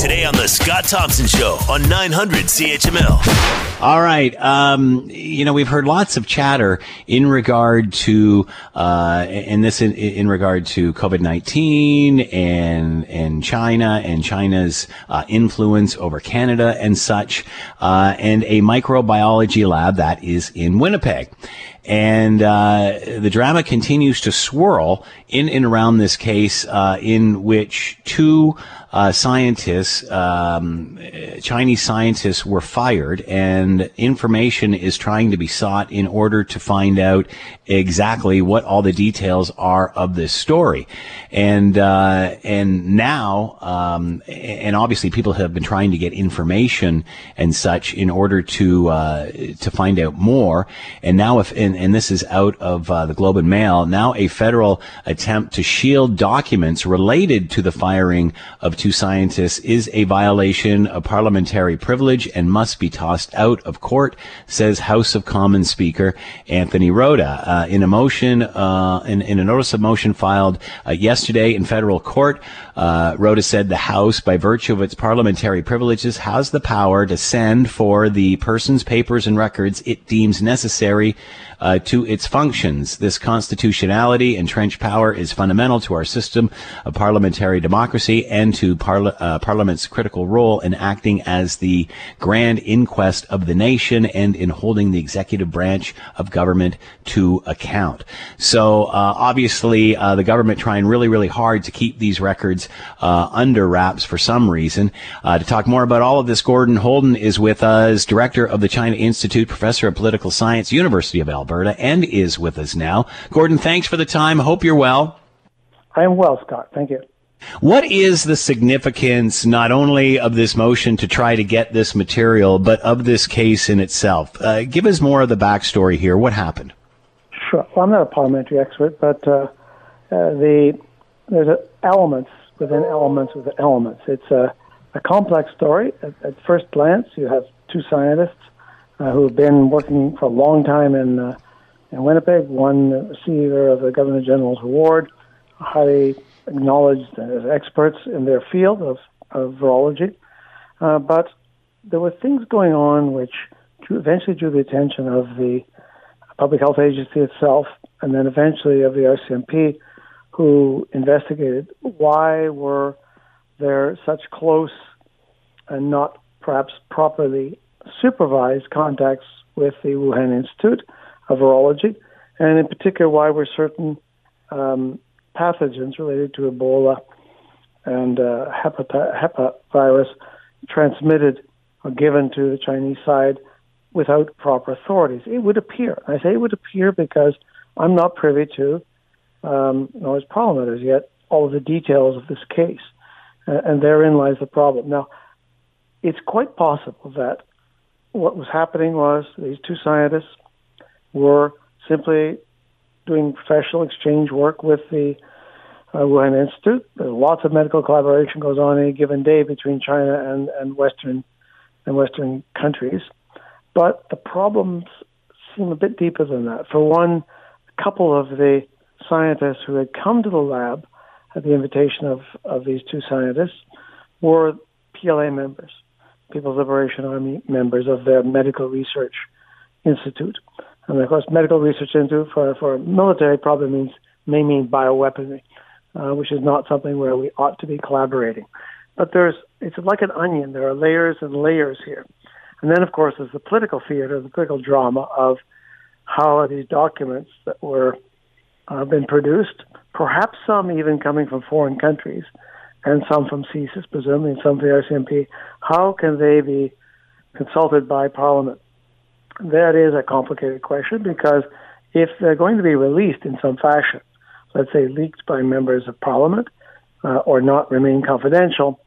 Today on The Scott Thompson Show on 900 CHML. All right. Um, you know, we've heard lots of chatter in regard to, uh, and this in, in regard to COVID-19 and, and China and China's, uh, influence over Canada and such, uh, and a microbiology lab that is in Winnipeg. And uh, the drama continues to swirl in and around this case, uh, in which two uh, scientists, um, Chinese scientists, were fired, and information is trying to be sought in order to find out exactly what all the details are of this story. And uh, and now, um, and obviously, people have been trying to get information and such in order to uh, to find out more. And now, if and, and this is out of uh, the Globe and Mail, now a federal attempt to shield documents related to the firing of two scientists is a violation of parliamentary privilege and must be tossed out of court, says House of Commons Speaker Anthony Rota. Uh, in a motion, uh, in, in, a notice of motion filed uh, yesterday in federal court, uh, Rota said the House, by virtue of its parliamentary privileges, has the power to send for the person's papers and records it deems necessary uh, to its functions. This constitutionality entrenched power is fundamental to our system of parliamentary democracy and to parla- uh, Parliament's critical role in acting as the grand inquest of the nation and in holding the executive branch of government to account. So uh, obviously, uh, the government trying really, really hard to keep these records uh, under wraps for some reason. Uh, to talk more about all of this, Gordon Houlden is with us, director of the China Institute, professor of political science, University of Alberta. Alberta, and is with us now. Gordon, thanks for the time. Hope you're well. I am well, Scott. Thank you. What is the significance not only of this motion to try to get this material, but of this case in itself? Uh, give us more of the backstory here. What happened? Sure. Well, I'm not a parliamentary expert, but uh, uh, the there's elements within elements within elements. It's a, a complex story. At, at first glance, you have two scientists uh, who have been working for a long time in uh, in Winnipeg, one receiver of the Governor General's Award, a highly acknowledged as experts in their field of, of virology. Uh, but there were things going on which drew, eventually drew the attention of the Public Health Agency itself, and then eventually of the RCMP, who investigated why were there such close and not perhaps properly supervised contacts with the Wuhan Institute of Virology, and in particular, why were certain um, pathogens related to Ebola and uh, Hepa virus transmitted or given to the Chinese side without proper authorities. It would appear. I say it would appear because I'm not privy to, um, nor is Parliament as yet, all of the details of this case. Uh, and therein lies the problem. Now, it's quite possible that what was happening was these two scientists were simply doing professional exchange work with the uh, Wuhan Institute. There's lots of medical collaboration goes on any given day between China and, and Western and Western countries, but the problems seem a bit deeper than that. For one, a couple of the scientists who had come to the lab at the invitation of, of these two scientists were PLA members. People's Liberation Army members of their Medical Research Institute. And of course, Medical Research Institute for, for military probably means may mean bioweaponry, uh, which is not something where we ought to be collaborating. But there's it's like an onion. There are layers and layers here. And then, of course, there's the political theater, the political drama of how these documents that were uh, been produced, perhaps some even coming from foreign countries, and some from CSIS, presumably, and some from the RCMP, how can they be consulted by Parliament? That is a complicated question because if they're going to be released in some fashion, let's say leaked by members of Parliament uh, or not remain confidential,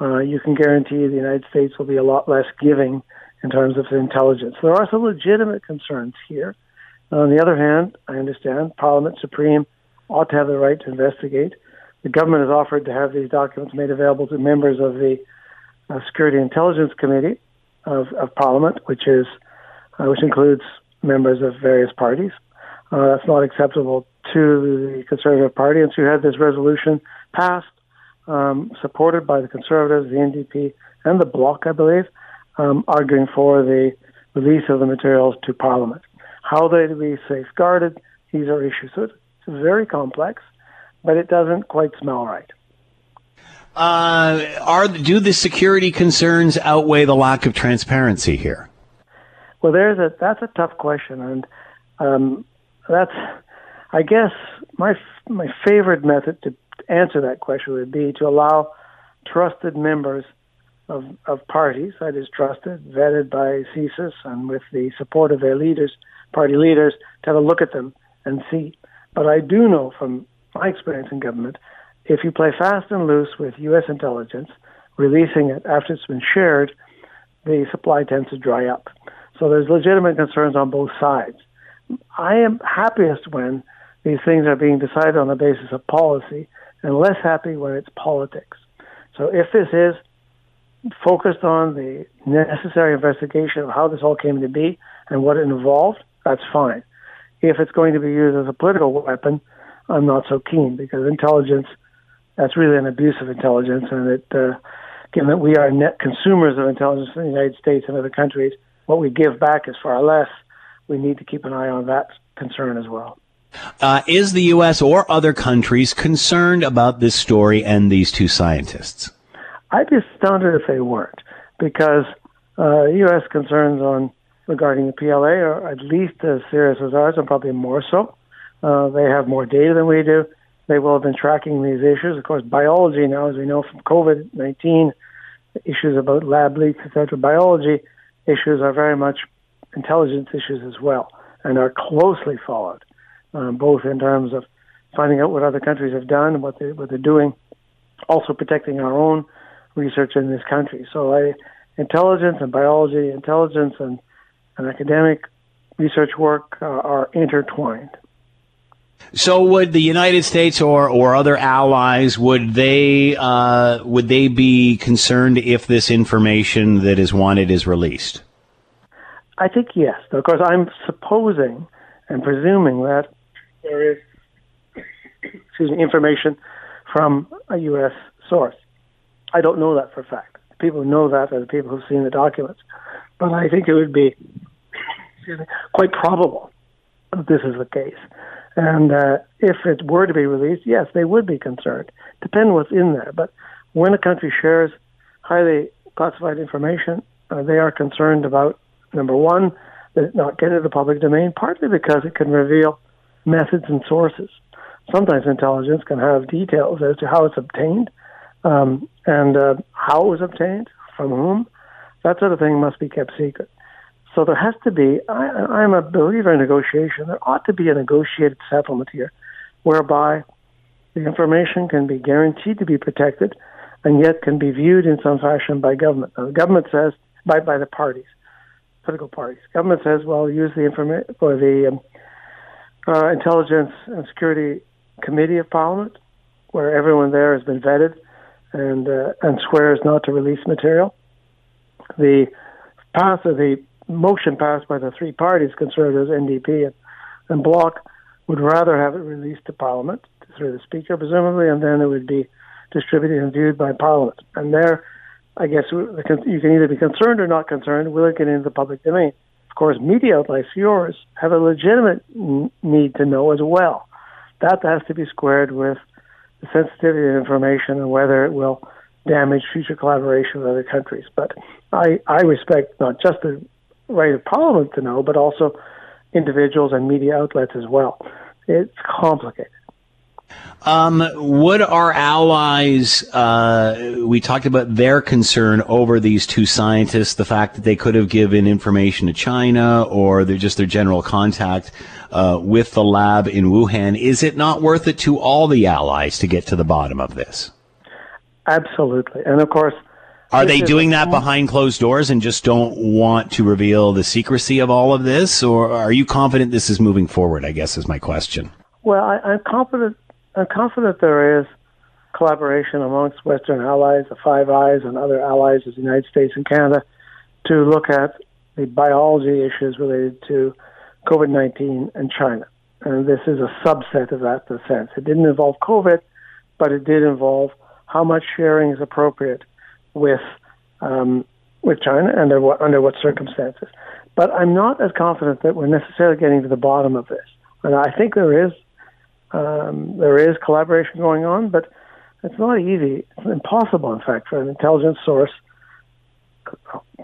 uh, you can guarantee the United States will be a lot less giving in terms of intelligence. There are some legitimate concerns here. On the other hand, I understand Parliament Supreme ought to have the right to investigate the government has offered to have these documents made available to members of the uh, Security Intelligence Committee of, of Parliament, which is which includes members of various parties. Uh, that's not acceptable to the Conservative Party, and so you had this resolution passed um, supported by the Conservatives, the NDP, and the Bloc, I believe, um, arguing for the release of the materials to Parliament. How they to be safeguarded, these are issues. So it's very complex, but it doesn't quite smell right. Uh, are do the security concerns outweigh the lack of transparency here? Well, there's a that's a tough question, and um, that's I guess my my favorite method to answer that question would be to allow trusted members of of parties, that is trusted, vetted by CSIS, and with the support of their leaders, party leaders, to have a look at them and see. But I do know from my experience in government if you play fast and loose with U.S. intelligence, releasing it after it's been shared, the supply tends to dry up. So there's legitimate concerns on both sides. I am happiest when these things are being decided on the basis of policy and less happy when it's politics. So if this is focused on the necessary investigation of how this all came to be and what it involved, that's fine. If it's going to be used as a political weapon, I'm not so keen because intelligence – that's really an abuse of intelligence, and that uh, given that we are net consumers of intelligence in the United States and other countries, what we give back is far less. We need to keep an eye on that concern as well. Uh, is the U.S. or other countries concerned about this story and these two scientists? I'd be astounded if they weren't, because uh, U.S. concerns on regarding the PLA are at least as serious as ours, and probably more so. Uh, they have more data than we do. They will have been tracking these issues. Of course, biology now, as we know from COVID 19, issues about lab leaks, etc., biology issues are very much intelligence issues as well and are closely followed, um, both in terms of finding out what other countries have done, and what, they, what they're doing, also protecting our own research in this country. So, I, intelligence and biology, intelligence and, and academic research work uh, are intertwined. So would the United States or, or other allies would they uh, would they be concerned if this information that is wanted is released? I think yes. Of course, I'm supposing and presuming that there is excuse me information from a U.S. source. I don't know that for a fact. People who know that are the people who've seen the documents, but I think it would be me, quite probable that this is the case. And uh, if it were to be released, yes, they would be concerned. Depend what's in there. But when a country shares highly classified information, uh, they are concerned about number one, that it not get into the public domain, partly because it can reveal methods and sources. Sometimes intelligence can have details as to how it's obtained um, and uh, how it was obtained, from whom. That sort of thing must be kept secret. So there has to be, I, I'm a believer in negotiation. There ought to be a negotiated settlement here whereby the information can be guaranteed to be protected and yet can be viewed in some fashion by government. Now, the government says, by, by the parties, political parties. Government says, well, use the information for the um, uh, Intelligence and Security Committee of Parliament, where everyone there has been vetted and uh, and swears not to release material. The path of the motion passed by the three parties, Conservatives, NDP, and, and Bloc, would rather have it released to Parliament through the Speaker, presumably, and then it would be distributed and viewed by Parliament. And there, I guess you can either be concerned or not concerned. Will it get into the public domain? Of course, media outlets, yours, have a legitimate need to know as well. That has to be squared with the sensitivity of information and whether it will damage future collaboration with other countries. But I, I respect not just the right of Parliament to know, but also individuals and media outlets as well. It's complicated. Um, would our allies, uh, we talked about their concern over these two scientists, the fact that they could have given information to China or they're just their general contact uh, with the lab in Wuhan. Is it not worth it to all the allies to get to the bottom of this? Absolutely. And of course, are they doing that behind closed doors and just don't want to reveal the secrecy of all of this, or are you confident this is moving forward? I guess is my question. Well, I, I'm confident. I'm confident there is collaboration amongst Western allies, the Five Eyes, and other allies of the United States and Canada to look at the biology issues related to COVID 19 and China. And this is a subset of that, in a sense. It didn't involve COVID, but it did involve how much sharing is appropriate with um, with China and under what, under what circumstances. But I'm not as confident that we're necessarily getting to the bottom of this. And I think there is um, there is collaboration going on, but it's not easy. It's impossible, in fact, for an intelligence source.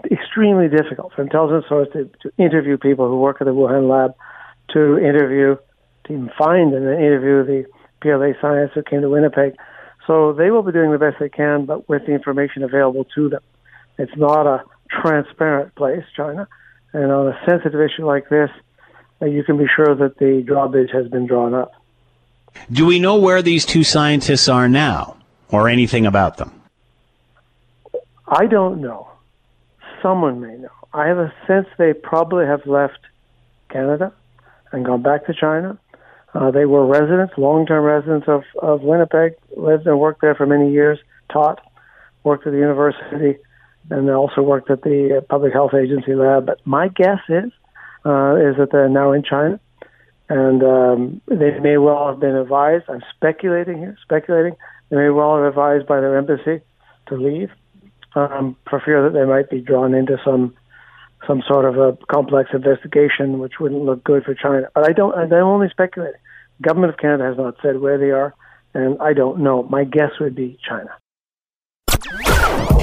Extremely difficult for an intelligence source to, to interview people who work at the Wuhan lab, to interview, to even find and interview the PLA scientists who came to Winnipeg. So they will be doing the best they can, but with the information available to them. It's not a transparent place, China. And on a sensitive issue like this, uh, you can be sure that the drawbridge has been drawn up. Do we know where these two scientists are now or anything about them? I don't know. Someone may know. I have a sense they probably have left Canada and gone back to China. Uh, they were residents, long-term residents of, of Winnipeg, lived and worked there for many years, taught, worked at the university, and also worked at the uh, Public Health Agency lab. But my guess is uh, is that they're now in China, and um, they may well have been advised. I'm speculating here, speculating. They may well have advised by their embassy to leave um, for fear that they might be drawn into some some sort of a complex investigation, which wouldn't look good for China. But I don't. I'm only speculating. Government of Canada has not said where they are, and I don't know. My guess would be China.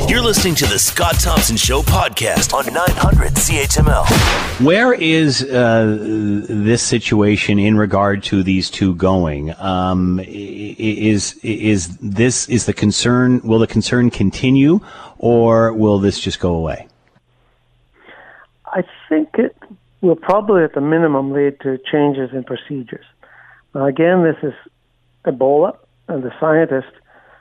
You're listening to the Scott Thompson Show podcast on 900 CHML. Where is uh, this situation in regard to these two going? Um, is is this is the concern? Will the concern continue, or will this just go away? I think it will probably, at the minimum, lead to changes in procedures. Now, again, this is Ebola, and the scientist,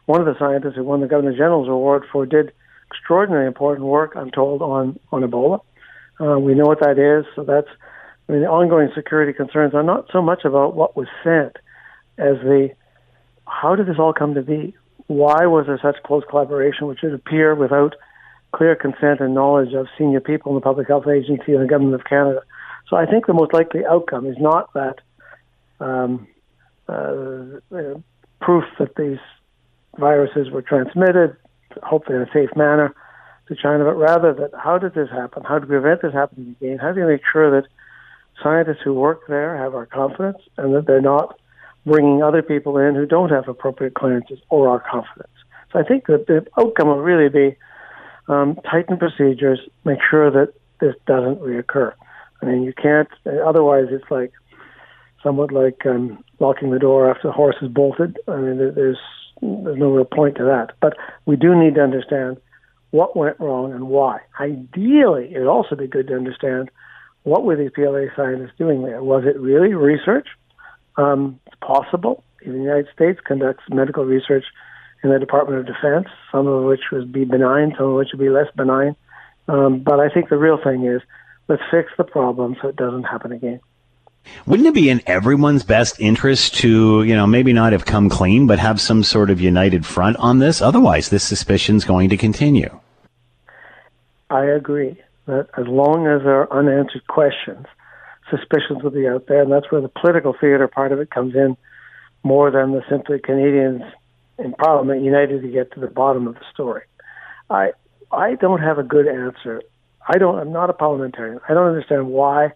one of the scientists who won the Governor General's Award for, did extraordinarily important work, I'm told, on, on Ebola. Uh, we know what that is, so that's, I mean, the ongoing security concerns are not so much about what was sent as the how did this all come to be? Why was there such close collaboration, which would appear without clear consent and knowledge of senior people in the Public Health Agency and the Government of Canada? So I think the most likely outcome is not that um, uh, proof that these viruses were transmitted, hopefully in a safe manner to China, but rather that how did this happen? How do we prevent this happening again? How do you make sure that scientists who work there have our confidence and that they're not bringing other people in who don't have appropriate clearances or our confidence? So I think that the outcome will really be um, tighten procedures, make sure that this doesn't reoccur. I mean, you can't, otherwise it's like somewhat like um, locking the door after the horse is bolted. I mean, there's there's no real point to that. But we do need to understand what went wrong and why. Ideally, it'd also be good to understand what were these PLA scientists doing there. Was it really research? Um, it's possible. Even the United States conducts medical research in the Department of Defense, some of which would be benign, some of which would be less benign. Um, but I think the real thing is let's fix the problem so it doesn't happen again. Wouldn't it be in everyone's best interest to, you know, maybe not have come clean, but have some sort of united front on this? Otherwise, this suspicion is going to continue. I agree that as long as there are unanswered questions, suspicions will be out there, and that's where the political theater part of it comes in more than the simply Canadians in Parliament united to get to the bottom of the story. I I don't have a good answer. I don't. I'm not a parliamentarian. I don't understand why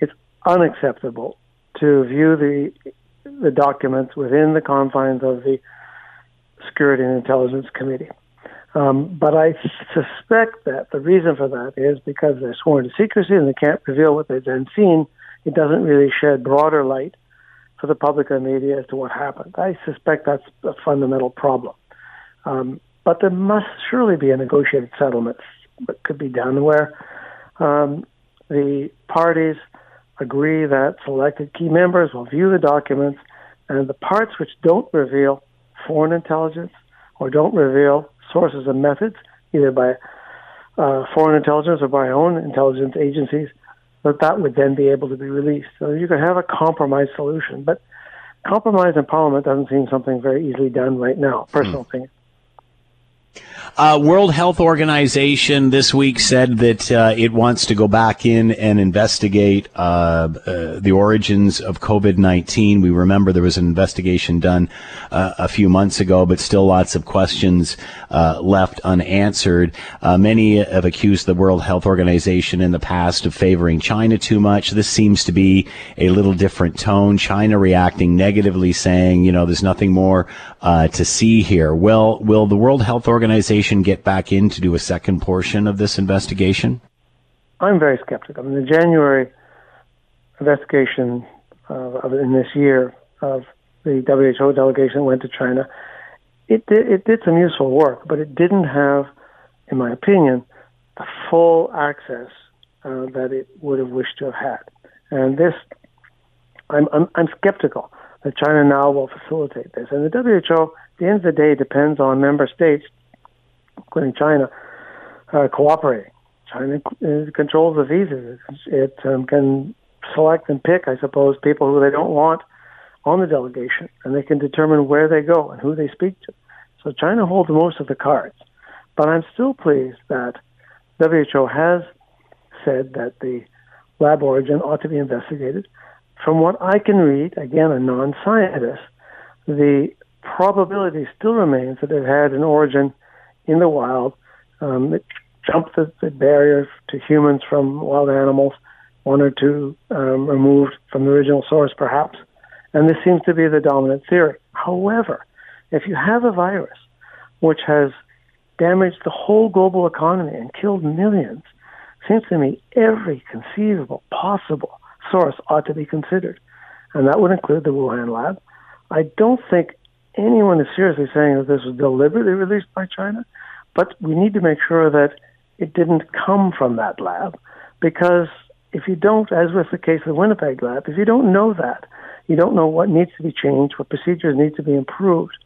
it's unacceptable to view the the documents within the confines of the Security and Intelligence Committee. Um, but I suspect that the reason for that is because they're sworn to secrecy and they can't reveal what they've then seen. It doesn't really shed broader light for the public and media as to what happened. I suspect that's a fundamental problem. Um, but there must surely be a negotiated settlement that could be done where um, the parties agree that selected key members will view the documents and the parts which don't reveal foreign intelligence or don't reveal sources and methods, either by uh, foreign intelligence or by own intelligence agencies, that that would then be able to be released. So you could have a compromise solution, but compromise in Parliament doesn't seem something very easily done right now. Personal mm. opinion. Uh, World Health Organization this week said that uh, it wants to go back in and investigate uh, uh the origins of COVID 19. We remember there was an investigation done uh, a few months ago, but still lots of questions uh, left unanswered. many have accused the World Health Organization in the past of favoring China too much. This seems to be a little different tone. China reacting negatively, saying, you know, there's nothing more to see here. Will, will the World Health Organization investigation get back in to do a second portion of this investigation? I'm very skeptical. I mean, the January investigation uh, in this year of the WHO delegation that went to China, it did, it did some useful work, but it didn't have, in my opinion, the full access uh, that it would have wished to have had. And this, I'm, I'm, I'm skeptical that China now will facilitate this. And the WHO, at the end of the day, depends on member states including China, uh, cooperating. China controls the visas. It um, can select and pick, I suppose, people who they don't want on the delegation, and they can determine where they go and who they speak to. So China holds most of the cards. But I'm still pleased that WHO has said that the lab origin ought to be investigated. From what I can read, again, a non scientist, the probability still remains that it had an origin in the wild um, that jumped the, the barrier to humans from wild animals, one or two um, removed from the original source, perhaps. And this seems to be the dominant theory. However, if you have a virus which has damaged the whole global economy and killed millions, seems to me every conceivable possible source ought to be considered. And that would include the Wuhan lab. I don't think anyone is seriously saying that this was deliberately released by China, but we need to make sure that it didn't come from that lab because if you don't, as with the case of the Winnipeg lab, if you don't know that, you don't know what needs to be changed, what procedures need to be improved.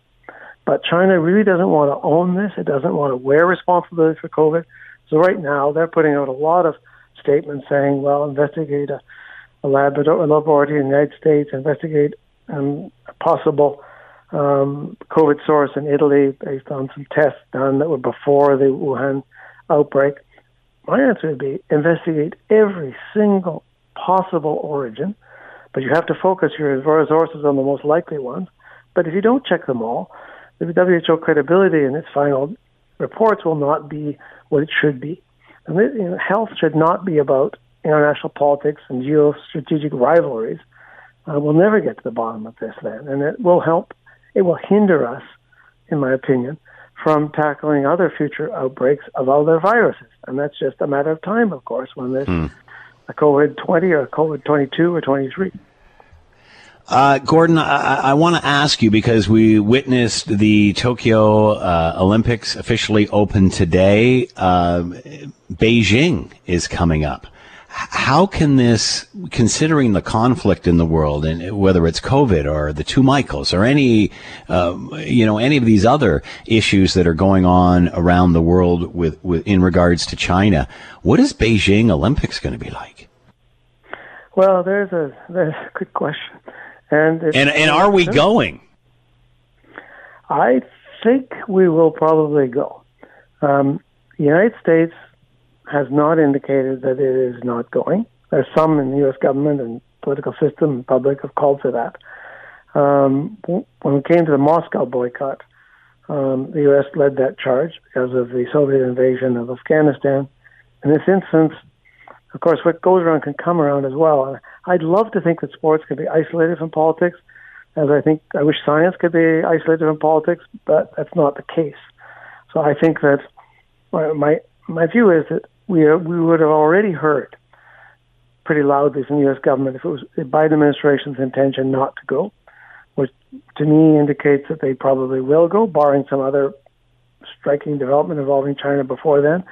But China really doesn't want to own this. It doesn't want to wear responsibility for COVID. So right now, they're putting out a lot of statements saying, well, investigate a, a lab, a laboratory in the United States, investigate um, possible um, COVID source in Italy based on some tests done that were before the Wuhan outbreak. My answer would be investigate every single possible origin, but you have to focus your resources on the most likely ones. But if you don't check them all, the WHO credibility in its final reports will not be what it should be. And you know, health should not be about international politics and geostrategic rivalries. Uh, we'll never get to the bottom of this then, and it will help it will hinder us, in my opinion, from tackling other future outbreaks of other viruses. And that's just a matter of time, of course, when there's hmm. a COVID 20 or a COVID 22 or 23. Uh, Gordon, I, I want to ask you because we witnessed the Tokyo uh, Olympics officially open today. Uh, Beijing is coming up how can this, considering the conflict in the world, and whether it's COVID or the two Michaels or any, uh, you know, any of these other issues that are going on around the world with, with in regards to China, what is Beijing Olympics going to be like? Well, there's a there's a good question, and and and are we going? I think we will probably go. Um, the United States has not indicated that it is not going. There's some in the U.S. government and political system and public have called for that. Um, when it came to the Moscow boycott, um, the U.S. led that charge because of the Soviet invasion of Afghanistan. In this instance, of course, what goes around can come around as well. I'd love to think that sports could be isolated from politics, as I think I wish science could be isolated from politics, but that's not the case. So I think that my my view is that we are, we would have already heard pretty loudly from the U.S. government if it was the Biden administration's intention not to go, which to me indicates that they probably will go, barring some other striking development involving China before then.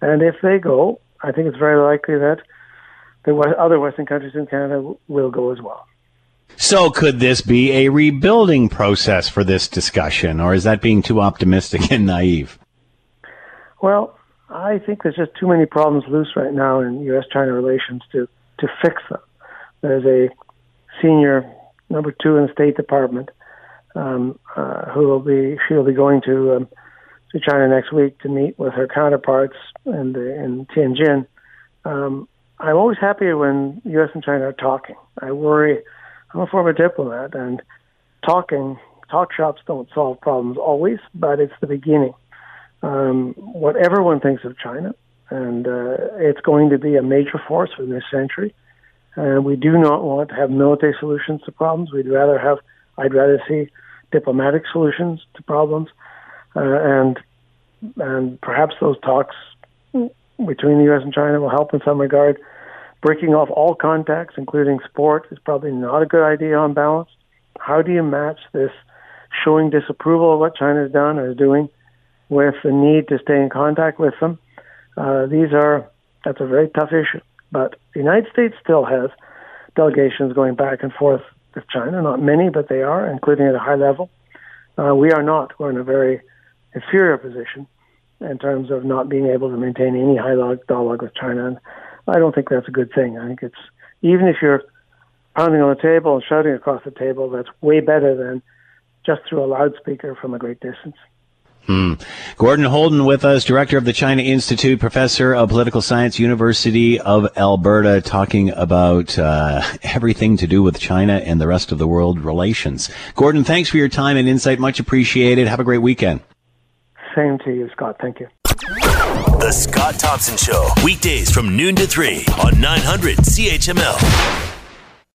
And if they go, I think it's very likely that the other Western countries in Canada will go as well. So, could this be a rebuilding process for this discussion, or is that being too optimistic and naive? Well, I think there's just too many problems loose right now in U.S.-China relations to to fix them. There's a senior number two in the State Department um, uh, who will be she will be going to um, to China next week to meet with her counterparts in, the, in Tianjin. Um, I'm always happy when U.S. and China are talking. I worry. I'm a former diplomat, and talking talk shops don't solve problems always, but it's the beginning. Um, what everyone thinks of China, and uh, it's going to be a major force for this century. And we do not want to have military solutions to problems. We'd rather have, I'd rather see diplomatic solutions to problems, uh, and and perhaps those talks between the U.S. and China will help in some regard. Breaking off all contacts, including sport, is probably not a good idea on balance. How do you match this showing disapproval of what China has done or is doing with the need to stay in contact with them? Uh, these are that's a very tough issue. But the United States still has delegations going back and forth with China. Not many, but they are, including at a high level. Uh, we are not. We're in a very inferior position in terms of not being able to maintain any high dialogue with China. And I don't think that's a good thing. I think it's even if you're pounding on the table and shouting across the table, that's way better than just through a loudspeaker from a great distance. Hmm. Gordon Houlden with us, director of the China Institute, professor of political science, University of Alberta, talking about uh, everything to do with China and the rest of the world relations. Gordon, thanks for your time and insight. Much appreciated. Have a great weekend. Same to you, Scott. Thank you. The Scott Thompson Show, weekdays from noon to 3 on 900 CHML.